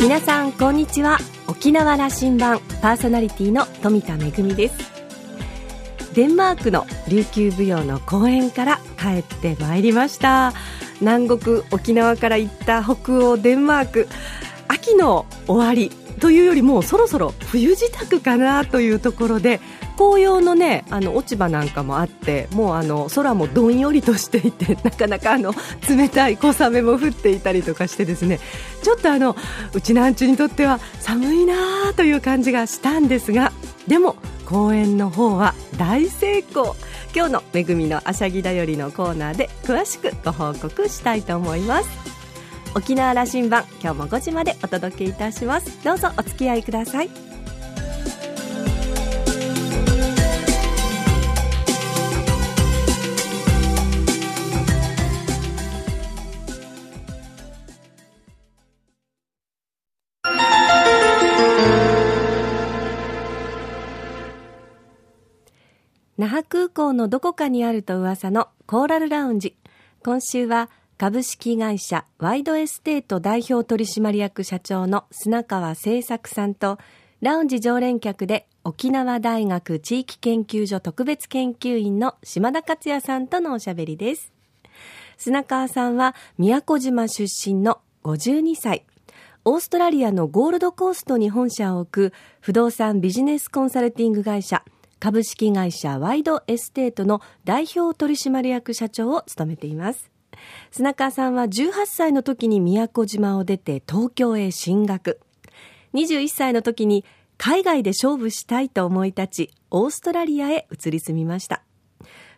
皆さんこんにちは。沖縄羅針盤パーソナリティの富田恵です。デンマークの琉球舞踊の公演から帰ってまいりました。南国沖縄から行った北欧デンマーク秋の終わりというよりもそろそろ冬支度かなというところで紅葉のねあの落ち葉なんかもあってもうあの空もどんよりとしていて なかなかあの冷たい小雨も降っていたりとかしてですね。ちょっとあのうちなんちゅにとっては寒いなという感じがしたんですがでも公演の方は大成功。今日の「めぐみのあしゃぎだより」のコーナーで詳しくご報告したいと思います。沖縄羅針盤今日も5時までお届けいたします。どうぞお付き合いください。那覇空港のどこかにあると噂のコーラルラウンジ今週は株式会社ワイドエステート代表取締役社長の砂川盛作さんとラウンジ常連客で沖縄大学地域研究所特別研究員の島田克也さんとのおしゃべりです。砂川さんは宮古島出身の52歳。オーストラリアのゴールドコーストに本社を置く不動産ビジネスコンサルティング会社。株式会社ワイドエステートの代表取締役社長を務めています。砂川さんは18歳の時に宮古島を出て東京へ進学。21歳の時に海外で勝負したいと思い立ち、オーストラリアへ移り住みました。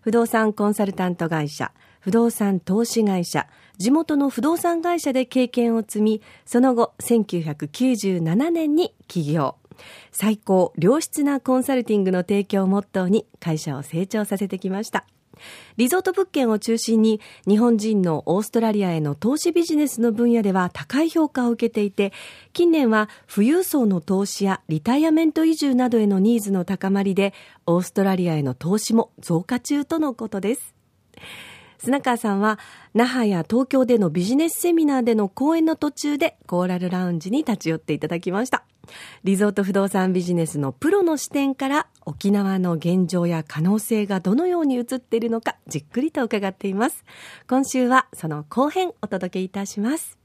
不動産コンサルタント会社、不動産投資会社、地元の不動産会社で経験を積み、その後、1997年に起業。最高良質なコンサルティングの提供をモットーに会社を成長させてきました。リゾート物件を中心に日本人のオーストラリアへの投資ビジネスの分野では高い評価を受けていて、近年は富裕層の投資やリタイアメント移住などへのニーズの高まりで、オーストラリアへの投資も増加中とのことです。砂川さんは那覇や東京でのビジネスセミナーでの講演の途中でコーラルラウンジに立ち寄っていただきました。リゾート不動産ビジネスのプロの視点から沖縄の現状や可能性がどのように映っているのかじっくりと伺っています。今週はその後編お届けいたします。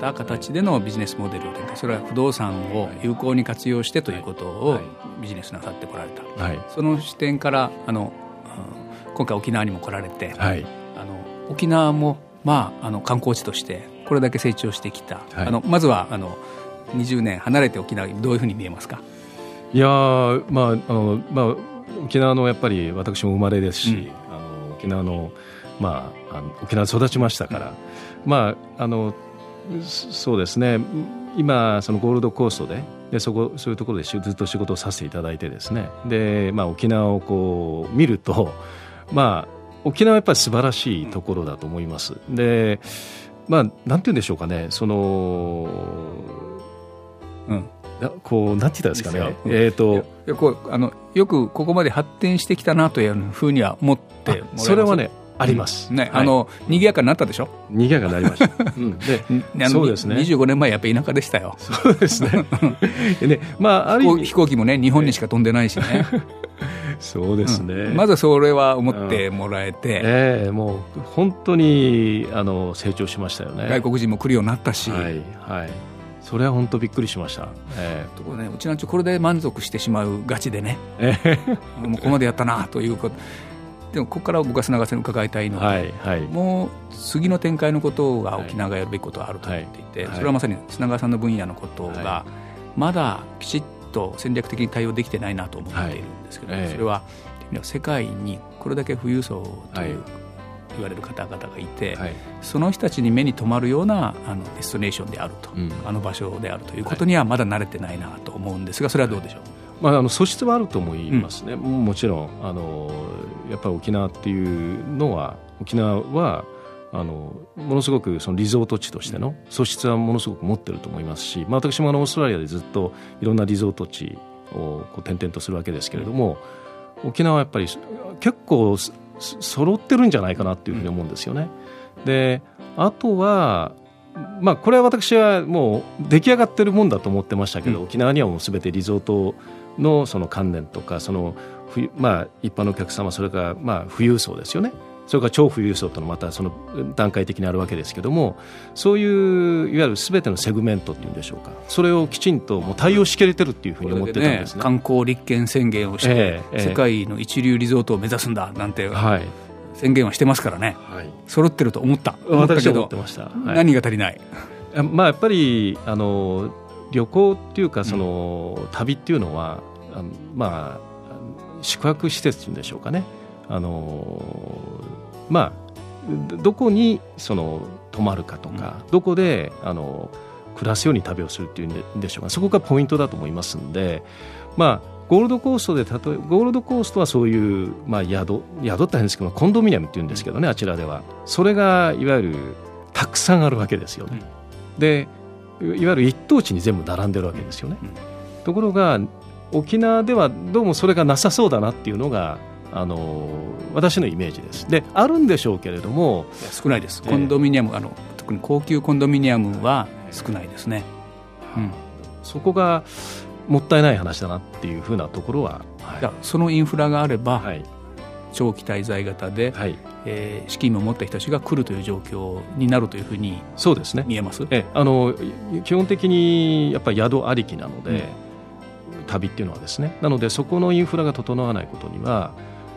た形でのビジネスモデルを展開。それは不動産を有効に活用してということをビジネスなさってこられた、はい、その視点からあの今回沖縄にも来られて、はい、あの沖縄も、まあ、あの観光地としてこれだけ成長してきた、はい、あのまずはあの20年離れて沖縄どういうふうに見えますか？いやまああのまあ沖縄のやっぱり私も生まれですし、うん、あの沖縄のまああの沖縄で育ちましたから、うん、まああのそうですね。今そのゴールドコーストででそこそういうところでずっと仕事をさせていただいてですね。で、まあ、沖縄をこう見ると、まあ、沖縄はやっぱり素晴らしいところだと思います。でまあ、なんて言うんでしょうかね。その、うん、こうなんて言ったんですかね、えーと、とこうあのよくここまで発展してきたなというふうには思ってそれはねあります。ね、あの、賑やかになったでしょ？賑やかになりました。うん、で、そうですね。25年前やっぱ田舎でしたよ。そうですね。ね、まあ、ある飛行機もね、日本にしか飛んでないしね。そうですね、まずそれは思ってもらえて、ええもう本当にあの成長しましたよね。外国人も来るようになったし、はい、はい、それは本当びっくりしました、えー、ところねうちなんちゅこれで満足してしまうがちでね、えー、もうここまでやったなということでもここから僕は砂川さんに伺いたいのは、はいはい、もう次の展開のことが沖縄がやるべきことがあると思っていて、はい、それはまさに砂川さんの分野のことがまだきちっと戦略的に対応できてないなと思っているんですけど、それは世界にこれだけ富裕層という、言われる方々がいて、はい、その人たちに目に留まるようなあのデストネーションであると、うん、あの場所であるということにはまだ慣れてないなと思うんですがそれはどうでしょう、まあ、あの素質はあると思いますね、うん、もちろんあのやっぱり沖縄っていうのは沖縄はあのものすごくそのリゾート地としての素質はものすごく持ってると思いますし、まあ、私もあのオーストラリアでずっといろんなリゾート地こう転々とするわけですけれども、沖縄はやっぱり結構揃ってるんじゃないかなっていうふうに思うんですよね。であとはまあ、これは私はもう出来上がってるもんだと思ってましたけど、うん、沖縄にはもうすべてリゾートのその関連とかその、まあ、一般のお客様それからまあ富裕層ですよね。それから超富裕層とのまたその段階的にあるわけですけどもそういういわゆるすべてのセグメントっていうんでしょうか。それをきちんともう対応しきれてるっていうふうに思ってたんですね、ね、観光立憲宣言をして、えーえー、世界の一流リゾートを目指すんだなんて、はい、宣言はしてますからね、はい、揃ってると思った。思ったけど思はい、何が足りない？まあやっぱりあの旅行っていうかその、うん、旅っていうのはあのまあ宿泊施設でしょうかね。あのまあどこにその泊まるかとか、うん、どこであの暮らすように旅をするっていうんでしょうか。そこがポイントだと思いますんでまあゴールドコーストで例えゴールドコーストはそういう、まあ、宿宿って変ですけどコンドミニアムっていうんですけどねあちらでは。それがいわゆるたくさんあるわけですよね、うん、でいわゆる一等地に全部並んでるわけですよね、うん、ところが沖縄ではどうもそれがなさそうだなっていうのがあの私のイメージです。であるんでしょうけれども少ないです。コンドミニアム、えー、あの特に高級コンドミニアムは少ないですね、うん、そこがもったいない話だなっていうふうなところは、はい、そのインフラがあれば、はい、長期滞在型で、はい。えー、資金を持った人たちが来るという状況になるというふうにそうですね。見えます？えあの基本的にやっぱり宿ありきなので、うん、旅っていうのはですねなのでそこのインフラが整わないことには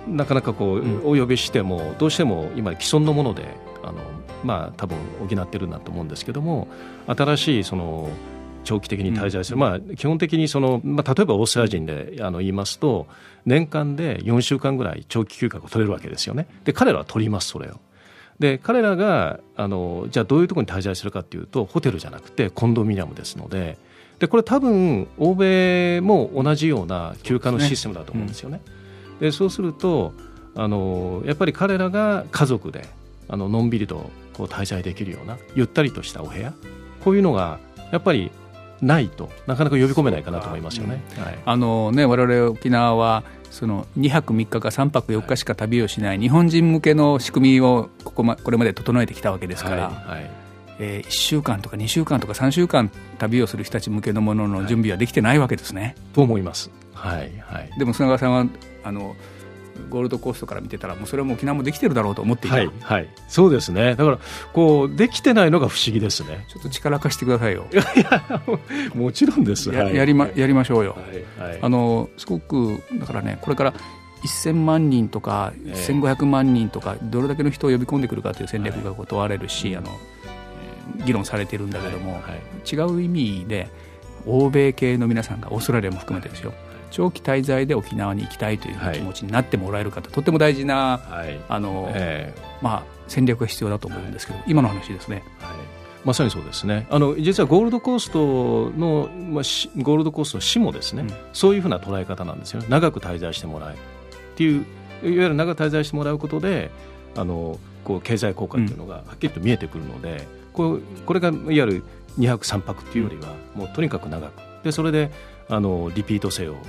なかなかこう、うん、お呼びしてもどうしても今既存のものであのまあ多分補ってるんだと思うんですけども新しいその長期的に滞在する、うん、まあ、基本的にその、まあ、例えばオーストラリア人であの言いますと年間で4週間ぐらい長期休暇を取れるわけですよね。で彼らは取りますそれを。で彼らがあのじゃあどういうところに滞在するかというとホテルじゃなくてコンドミニアムですのででこれ多分欧米も同じような休暇のシステムだと思うんですよね。そう、ねうん、でそうするとあのやっぱり彼らが家族であののんびりとこう滞在できるようなゆったりとしたお部屋こういうのがやっぱりないとなかなか呼び込めないかなと思いますよね。はい、あのね我々沖縄はその2泊3日か3泊4日しか旅をしない日本人向けの仕組みをここ,、ま、これまで整えてきたわけですから、はいはい、えー、1週間とか2週間とか3週間旅をする人たち向けのものの準備はできてないわけですね。と思います。はいはい、でも砂川さんはあのゴールドコーストから見てたらもうそれはもう沖縄もできてるだろうと思っていた、はいはい、そうですね。だからこうできてないのが不思議ですね。ちょっと力貸してくださいよ。いやもちろんです。やはい、やりまやりましょうよ、はいはい、あのすごくだからねこれから1000万人とか1500万人とかどれだけの人を呼び込んでくるかという戦略が問われるし、あの議論されているんだけども、違う意味で欧米系の皆さんがオーストラリアも含めてですよ、長期滞在で沖縄に行きたいという気持ちになってもらえるかと、はい、とても大事な、はい、あの、えー、まあ、戦略が必要だと思うんですけど、今の話ですね。はい。まさにそうですね。あの実はゴールドコーストの、まあ、ゴールドコーストの市もですね、うん、そういうふうな捉え方なんですよ。ね長く滞在してもらえ。っていういわゆる長く滞在してもらうことであのこう経済効果っていうのがはっきりと見えてくるので、うん、ここれがいわゆる2泊3泊っていうよりは、もうとにかく長く。でそれであのリピート性をこ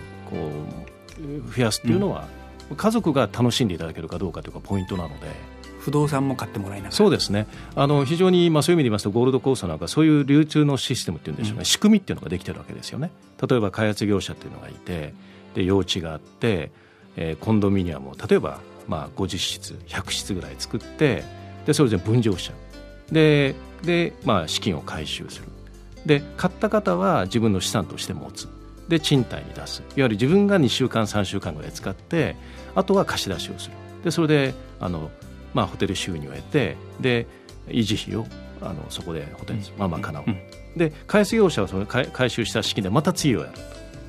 う増やすっていうのは、うん、家族が楽しんでいただけるかどうかというかポイントなので。不動産も買ってもらいなそうですね。あの非常に、まあ、そういう意味で言いますとゴールドコーストなんかそういう流通のシステムっていうんでしょうね、うん、仕組みっていうのができてるわけですよね。例えば開発業者っていうのがいてで用地があって、えー、コンドミニアムを例えば、まあ、50室100室ぐらい作ってでそれで分譲しちゃう。でで、まあ、資金を回収する。で買った方は自分の資産として持つ。で賃貸に出す。いわゆる自分が2週間3週間ぐらい使ってあとは貸し出しをする。でそれであの、まあ、ホテル収入を得てで維持費をあのそこでホテルまあまあかなう、うん、で開発業者はその回収した資金でまた次をやる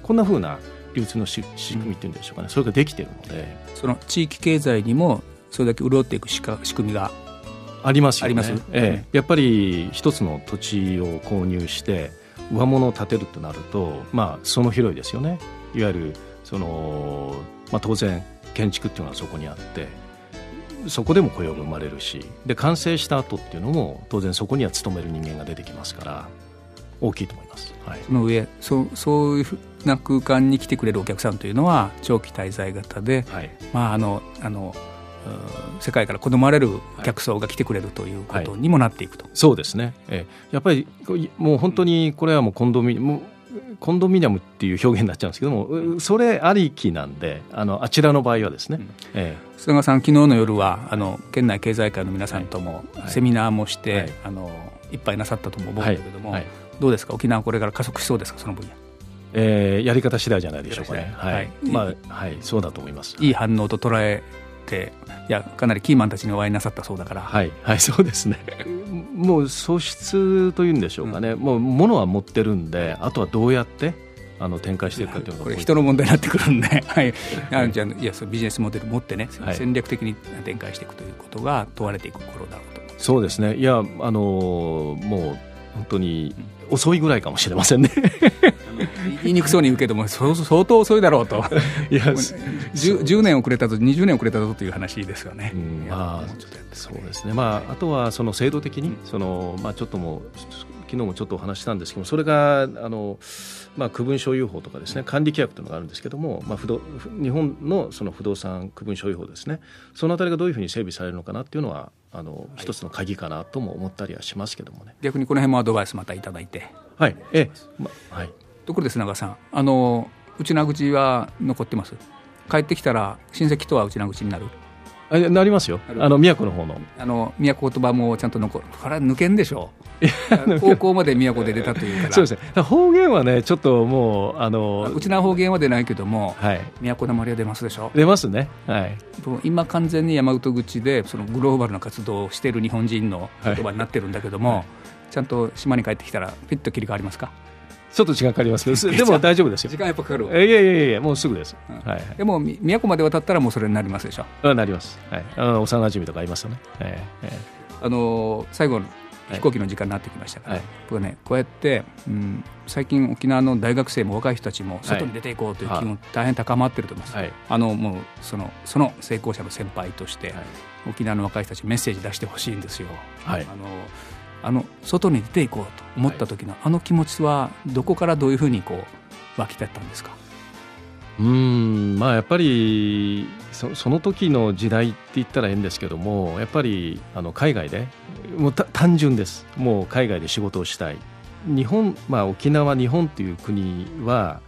こんなふうな流通の仕組みっていうんでしょうかね、それができているので。その地域経済にもそれだけ潤っていく仕組みがありますよね、ええ、やっぱり一つの土地を購入して上物を建てるとなると、まあ、その広いですよね。いわゆるその、まあ、当然建築っていうのはそこにあってそこでも雇用が生まれるしで完成した後っていうのも当然そこには勤める人間が出てきますから大きいと思います、はい、その上そそういうふうな空間に来てくれるお客さんというのは長期滞在型で、はい、まああのあの世界から好まれる客層が来てくれるということにもなっていくと、はい、そうですね、えやっぱりもう本当にこれはもうコンドミもコンドミニアムっていう表現になっちゃうんですけどもそれありきなんであのあちらの場合はですね、うん。ええ、菅さん昨日の夜はあの県内経済界の皆さんともセミナーもして、はい、あのいっぱいなさったとも思うんだけども、はい、どうですか？沖縄これから加速しそうですか？その分野。えー、やり方次第じゃないでしょうかね。はい、まあ、はい、そうだと思います。いい反応と捉えて、いや、かなりキーマンたちにお会いなさったそうだから。はい、はい、そうですね。もう素質というんでしょうかね。うん、もう物は持ってるんで、あとはどうやって。あの展開していくかというこれ人の問題になってくるんで、はい、あじゃいやそビジネスモデル持ってね、はい、戦略的に展開していくということが問われていく頃だろうとそうですね。いやあのもう本当に遅いぐらいかもしれませんね 言いにくそうに言うけども相当遅いだろうと。いや 10, 10, 年遅れたと20年遅れたぞという話ですよね。まあ、そうですね、まあ、あとはその制度的にその、まあ、ちょっともう昨日もちょっとお話したんですけどそれがあの、まあ、区分所有法とかですね管理規約というのがあるんですけども、まあ、不動日本のその不動産区分所有法ですね。そのあたりがどういうふうに整備されるのかなっていうのはあの一つの鍵かなとも思ったりはしますけどもね。逆にこの辺もアドバイスまたいただいて。はい。えまはいところで砂川さん。あの内名口は残ってます。帰ってきたら親戚とは内名口になる。あなりますよ。あの宮古の方の。あの宮古言葉もちゃんと残る。これは抜けんでしょう。高校まで宮古で出たというから。そうですね。方言はねちょっともうあのうちの方言は出ないけども、はい、宮古なまりは出ますでしょ出ますね。はい。今完全に山口口でそのグローバルな活動をしている日本人の言葉になってるんだけども、はい、ちゃんと島に帰ってきたらピッと切り替わりますか？ちょっと時間かかりますけど、でも大丈夫ですよ。時間やっぱかかる。いやいやいやいや、もうすぐです。うん、はい。でも宮古まで渡ったらもうそれになりますでしょ？あ、なります。はい。あの幼馴染とかいますよね。ええー、あの最後の飛行機の時間になってきましたから、はい、僕ねこうやって、うん、最近沖縄の大学生も若い人たちも外に出ていこうという気も大変高まってると思います。はい、あのもうそのその成功者の先輩として、はい、沖縄の若い人たちメッセージ出してほしいんですよ。はい。あのあの外に出ていこうと思った時の、はい、あの気持ちはどこからどういうふうにこう湧き立ったんですか？うんまあやっぱりそその時の時代って言ったら変ですけどもやっぱりあの海外でもう単純です。もう海外で仕事をしたい。日本、まあ、沖縄日本という国は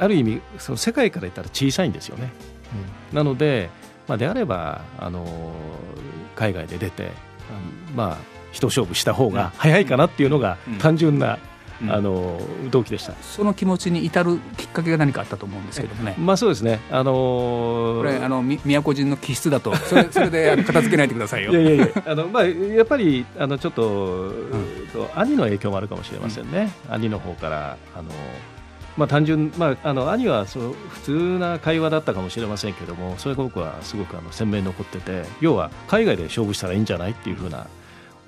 ある意味その世界から言ったら小さいんですよね、うん、なので、まあ、であればあの海外で出てまあ一勝負した方が早いかなっていうのが単純な、あの動機でしたその気持ちに至るきっかけが何かあったと思うんですけどもね。まあそうですね。あのー、これあの宮古人の気質だとそれそれで片付けないでくださいよ。いやいやいやあのまあやっぱりあのちょっと、うん、兄の影響もあるかもしれませんね。うん、兄の方からあの。まあ、単純、まあ、あの兄はその普通な会話だったかもしれませんけどもそれが僕はすごくあの鮮明に残ってて要は海外で勝負したらいいんじゃないっていうふうな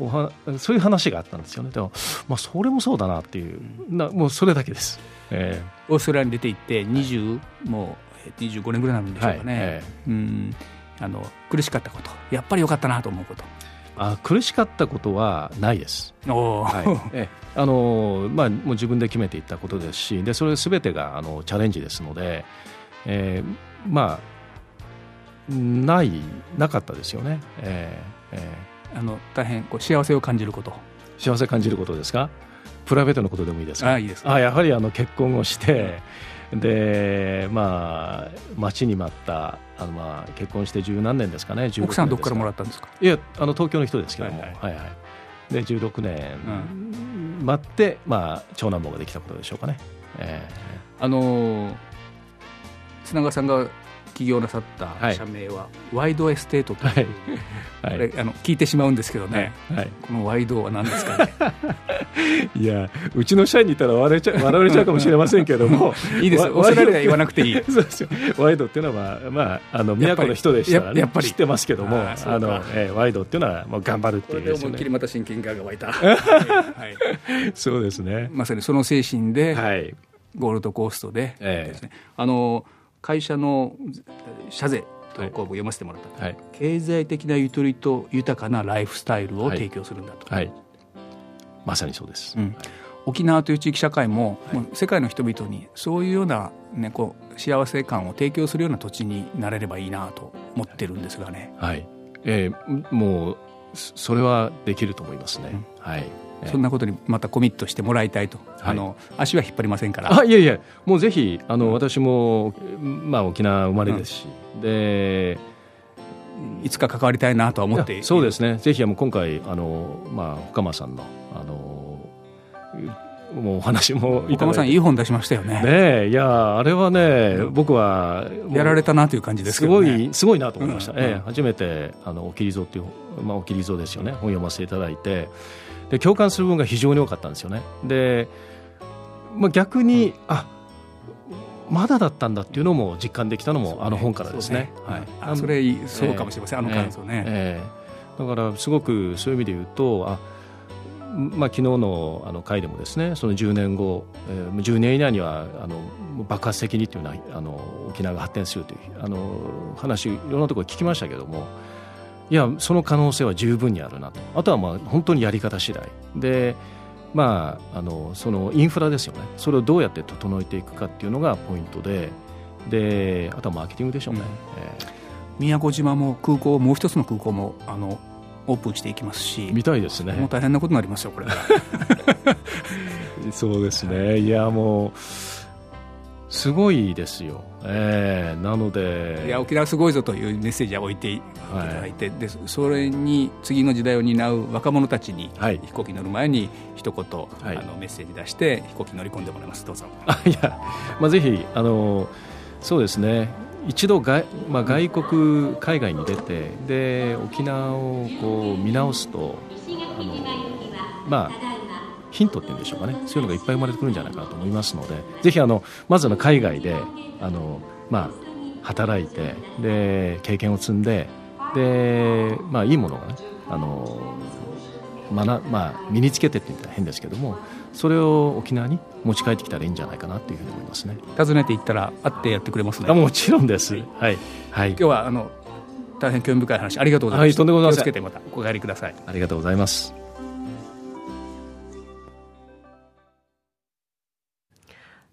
おはそういう話があったんですよね。でも、まあ、それもそうだなっていう。なもうそれだけです、えー、オーストラリアに出て行って20、はい、もう25年ぐらいなんでしょうかね、はいえー、うん。あの苦しかったこと。やっぱりよかったなと思うこと。あ苦しかったことはないです。はい。えあのまあ、もう自分で決めていったことですしでそれすべてがあのチャレンジですので、えー、まあないなかったですよね。えーえーあの大変こう幸せを感じること。幸せ感じることですか？プライベートのことでもいいですか？あいいです、ね、あやはりあの結婚をして、でまあ待ちに待ったあのまあ結婚して十何年ですかね？奥さんどこからもらったんですか？いやあの東京の人ですけども、はい、はい。はい、で16年待って、まあ、長男坊ができたことでしょうかね、えー、あの砂川さんが起業なさった社名は、ワイドエステートという、はい。はい、あの聞いてしまうんですけどね、はい、このワイドは何ですかね。いやうちの社員にいたら笑れちゃ笑われちゃうかもしれませんけども。いいです。オーストラリア言わなくていい。そうですよ。ワイドっていうのは、まあ、あの宮古の人でしたら、ね、やっぱり。知ってますけどもあの、えー、ワイドっていうのはもう頑張るっていう、ね、思いっきりまた親近感が湧いた、はい、そうですね。まさにその精神で、はい、ゴールドコーストで。ですね、えー、あの会社の社税とこう読ませてもらった、はい、経済的なゆとりと豊かなライフスタイルを提供するんだと、はい、まさにそうです、うん、沖縄という地域社会もはい、もう世界の人々にそういうような、ね、こう幸せ感を提供するような土地になれればいいなと思ってるんですがね。はい。えー、もうそれはできると思いますね。うん、はいそんなことにまたコミットしてもらいたいと、はい、あの足は引っ張りませんから。あいやいや、もうぜひあの、私も、まあ、沖縄生まれですし、うん、でいつか関わりたいなとは思ってそうですね、ぜひ今回、あのまあ、深間さんのあのもうお話も岡間さん、いい本出しましたよね。ねいや、あれはね、僕はやられたなという感じですけど、ね、すごい、すごいなと思いました、うん、ええ、初めてあのおきりぞっていう、まあ、おきりぞですよね、本読ませていただいて、で共感する部分が非常に多かったんですよね。でまあ、逆に、うん、あまだだったんだっていうのも実感できたのも、あの本からですね。はい、あそれそうかもしれません、あの感想ね。えー、だからすごくそういう意味で言うとあまあ、昨日のあの回でもですねその10年後、えー、10年以内にはあの爆発的にというのはあの沖縄が発展するというあの話いろんなところ聞きましたけどもいやその可能性は十分にあるなと。あとはまあ本当にやり方次第。でまあ、あのそのインフラですよね。それをどうやって整えていくかっていうのがポイントでであとはマーケティングでしょうね、うん。えー、宮古島も空港もう一つの空港もあのオープンしていきますし見たいですね。もう大変なことになりますよこれ。そうですね。いやもうすごいですよ、えー、なのでいや沖縄すごいぞというメッセージは置いていただいて、はい、でそれに次の時代を担う若者たちに、はい、飛行機乗る前に一言、はい、あのメッセージ出して飛行機乗り込んでもらいます。どうぞ。あ いや、まあ、ぜひあのそうですね一度外,、まあ、外国海外に出てで沖縄をこう見直すとあのまあヒントっていうんでしょうかね。そういうのがいっぱい生まれてくるんじゃないかなと思いますのでぜひあのまずの海外であの、まあ、働いてで経験を積んでで、まあ、いいものがねあの、まなまあ、身につけてって言ったら変ですけどもそれを沖縄に持ち帰ってきたらいいんじゃないかなというふうに思いますね。訪ねていったら会ってやってくれますね。もちろんです。はい、はい、今日はあの大変興味深い話ありがとうございました、はい、とんでもございません。気をつけてまたお帰りください。ありがとうございます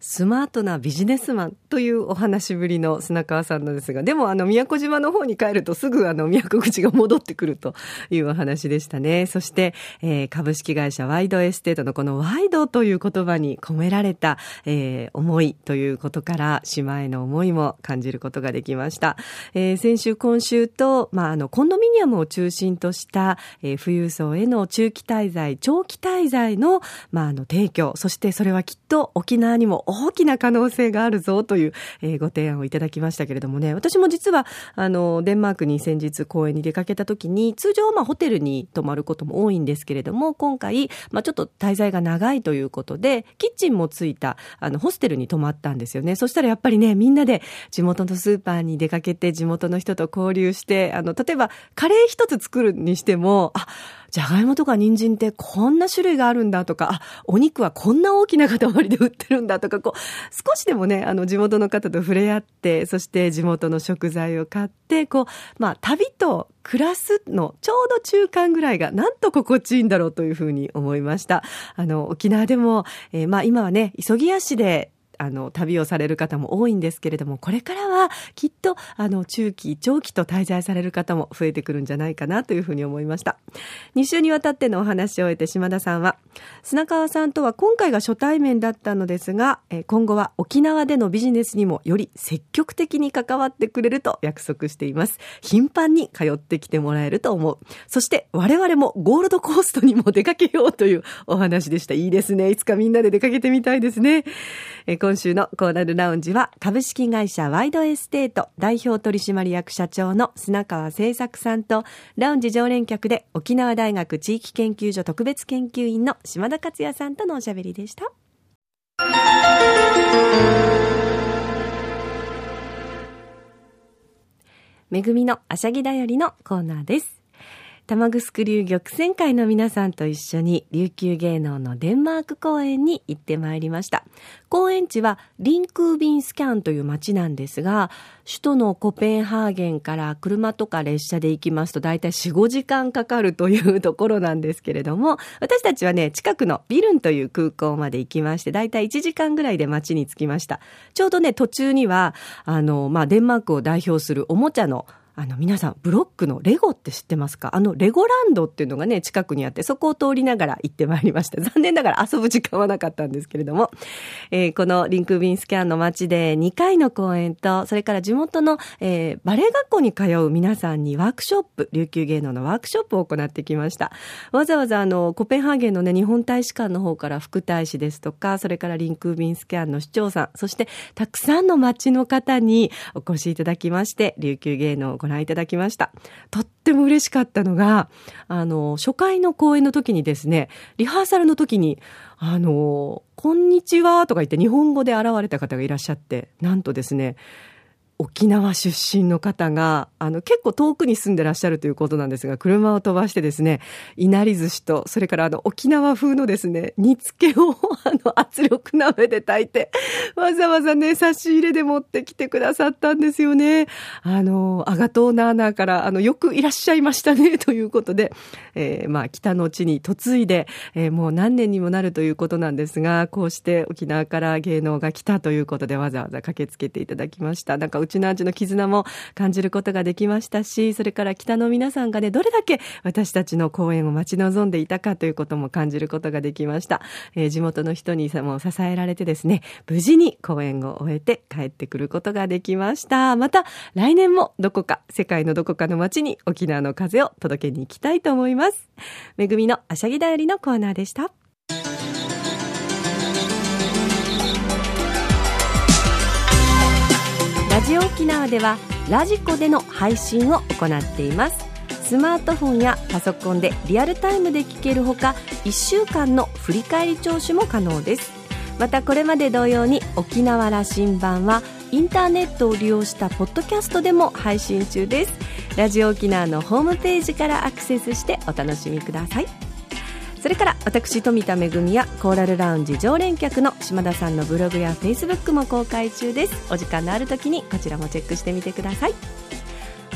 スマートなビジネスマンというお話ぶりの砂川さんなんですが、でもあの宮古島の方に帰るとすぐあの宮古口が戻ってくるというお話でしたね。そして、えー、株式会社ワイドエステートのこのワイドという言葉に込められた、えー、思いということから島への思いも感じることができました。えー、先週今週と、まあ、あのコンドミニアムを中心とした、えー、富裕層への中期滞在、長期滞在の、まあ、あの提供、そしてそれはきっと沖縄にも大大きな可能性があるぞという、え、ご提案をいただきましたけれどもね、私も実は、あの、デンマークに先日公演に出かけた時に、通常、まあ、ホテルに泊まることも多いんですけれども、今回、まあ、ちょっと滞在が長いということで、キッチンもついた、あの、ホステルに泊まったんですよね。そしたらやっぱりね、みんなで地元のスーパーに出かけて、地元の人と交流して、あの、例えば、カレー一つ作るにしても、あ、じゃがいもとか人参ってこんな種類があるんだとか、あ、お肉はこんな大きな塊で売ってるんだとか、こう、少しでもね、あの、地元の方と触れ合って、そして地元の食材を買って、こう、まあ、旅と暮らすのちょうど中間ぐらいがなんと心地いいんだろうというふうに思いました。あの、沖縄でも、えー、まあ今はね、急ぎ足であの、旅をされる方も多いんですけれども、これからはきっと、あの、中期、長期と滞在される方も増えてくるんじゃないかなというふうに思いました。2週にわたってのお話を終えて島田さんは、砂川さんとは今回が初対面だったのですが、今後は沖縄でのビジネスにもより積極的に関わってくれると約束しています。頻繁に通ってきてもらえると思う。そして我々もゴールドコーストにも出かけようというお話でした。いいですね。いつかみんなで出かけてみたいですね。え今週のコーラルラウンジは株式会社ワイドエステート代表取締役社長の砂川盛作さんとラウンジ常連客で沖縄大学地域研究所特別研究員の島田克也さんとのおしゃべりでした。めぐみのあしゃぎだよりのコーナーです。玉城流玉泉会の皆さんと一緒に琉球芸能のデンマーク公演に行ってまいりました。公演地はリンクービンスキャンという街なんですが、首都のコペンハーゲンから車とか列車で行きますと大体4、5時間かかるというところなんですけれども、私たちはね、近くのビルンという空港まで行きまして、大体1時間ぐらいで街に着きました。ちょうどね、途中には、あの、まあ、デンマークを代表するおもちゃのあの、皆さん、ブロックのレゴって知ってますか？あの、レゴランドっていうのがね、近くにあって、そこを通りながら行ってまいりました。残念ながら遊ぶ時間はなかったんですけれども、えー、このリンクビンスキャンの街で2回の公演と、それから地元の、えー、バレエ学校に通う皆さんにワークショップ、琉球芸能のワークショップを行ってきました。わざわざあの、コペンハーゲンのね、日本大使館の方から副大使ですとか、それからリンクビンスキャンの市長さん、そしてたくさんの街の方にお越しいただきまして、琉球芸能をご覧いただきました。とっても嬉しかったのが、あの、初回の公演の時にですね、リハーサルの時に、あの、こんにちはとか言って日本語で現れた方がいらっしゃって、なんとですね、沖縄出身の方が、あの、結構遠くに住んでらっしゃるということなんですが、車を飛ばしてですね、いなり寿司と、それからあの、沖縄風のですね、煮付けを、あの、圧力鍋で炊いて、わざわざね、差し入れで持ってきてくださったんですよね。あの、アガトーナーナーから、あの、よくいらっしゃいましたね、ということで、えー、まあ、北の地に嫁いで、えー、もう何年にもなるということなんですが、こうして沖縄から芸能が来たということで、わざわざ駆けつけていただきました。なんか、うちの味の絆も感じることができましたし、それから北の皆さんがね、どれだけ私たちの公演を待ち望んでいたかということも感じることができました。えー、地元の人にも支えられてですね、無事に公演を終えて帰ってくることができました。また来年もどこか、世界のどこかの街に沖縄の風を届けに行きたいと思います。めぐみのあしゃぎだよりのコーナーでした。ジオ沖縄ではラジコでの配信を行っています。スマートフォンやパソコンでリアルタイムで聞けるほか1週間の振り返り聴取も可能です。またこれまで同様に沖縄羅針盤はインターネットを利用したポッドキャストでも配信中です。ラジオ沖縄のホームページからアクセスしてお楽しみください。それから私富田恵やコーラルラウンジ常連客の島田さんのブログやフェイスブックも公開中です。お時間のある時にこちらもチェックしてみてください。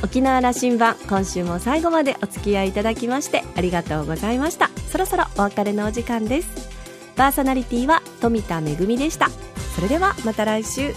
沖縄羅針盤今週も最後までお付き合いいただきましてありがとうございました。そろそろお別れのお時間です。パーソナリティは富田恵でした。それではまた来週。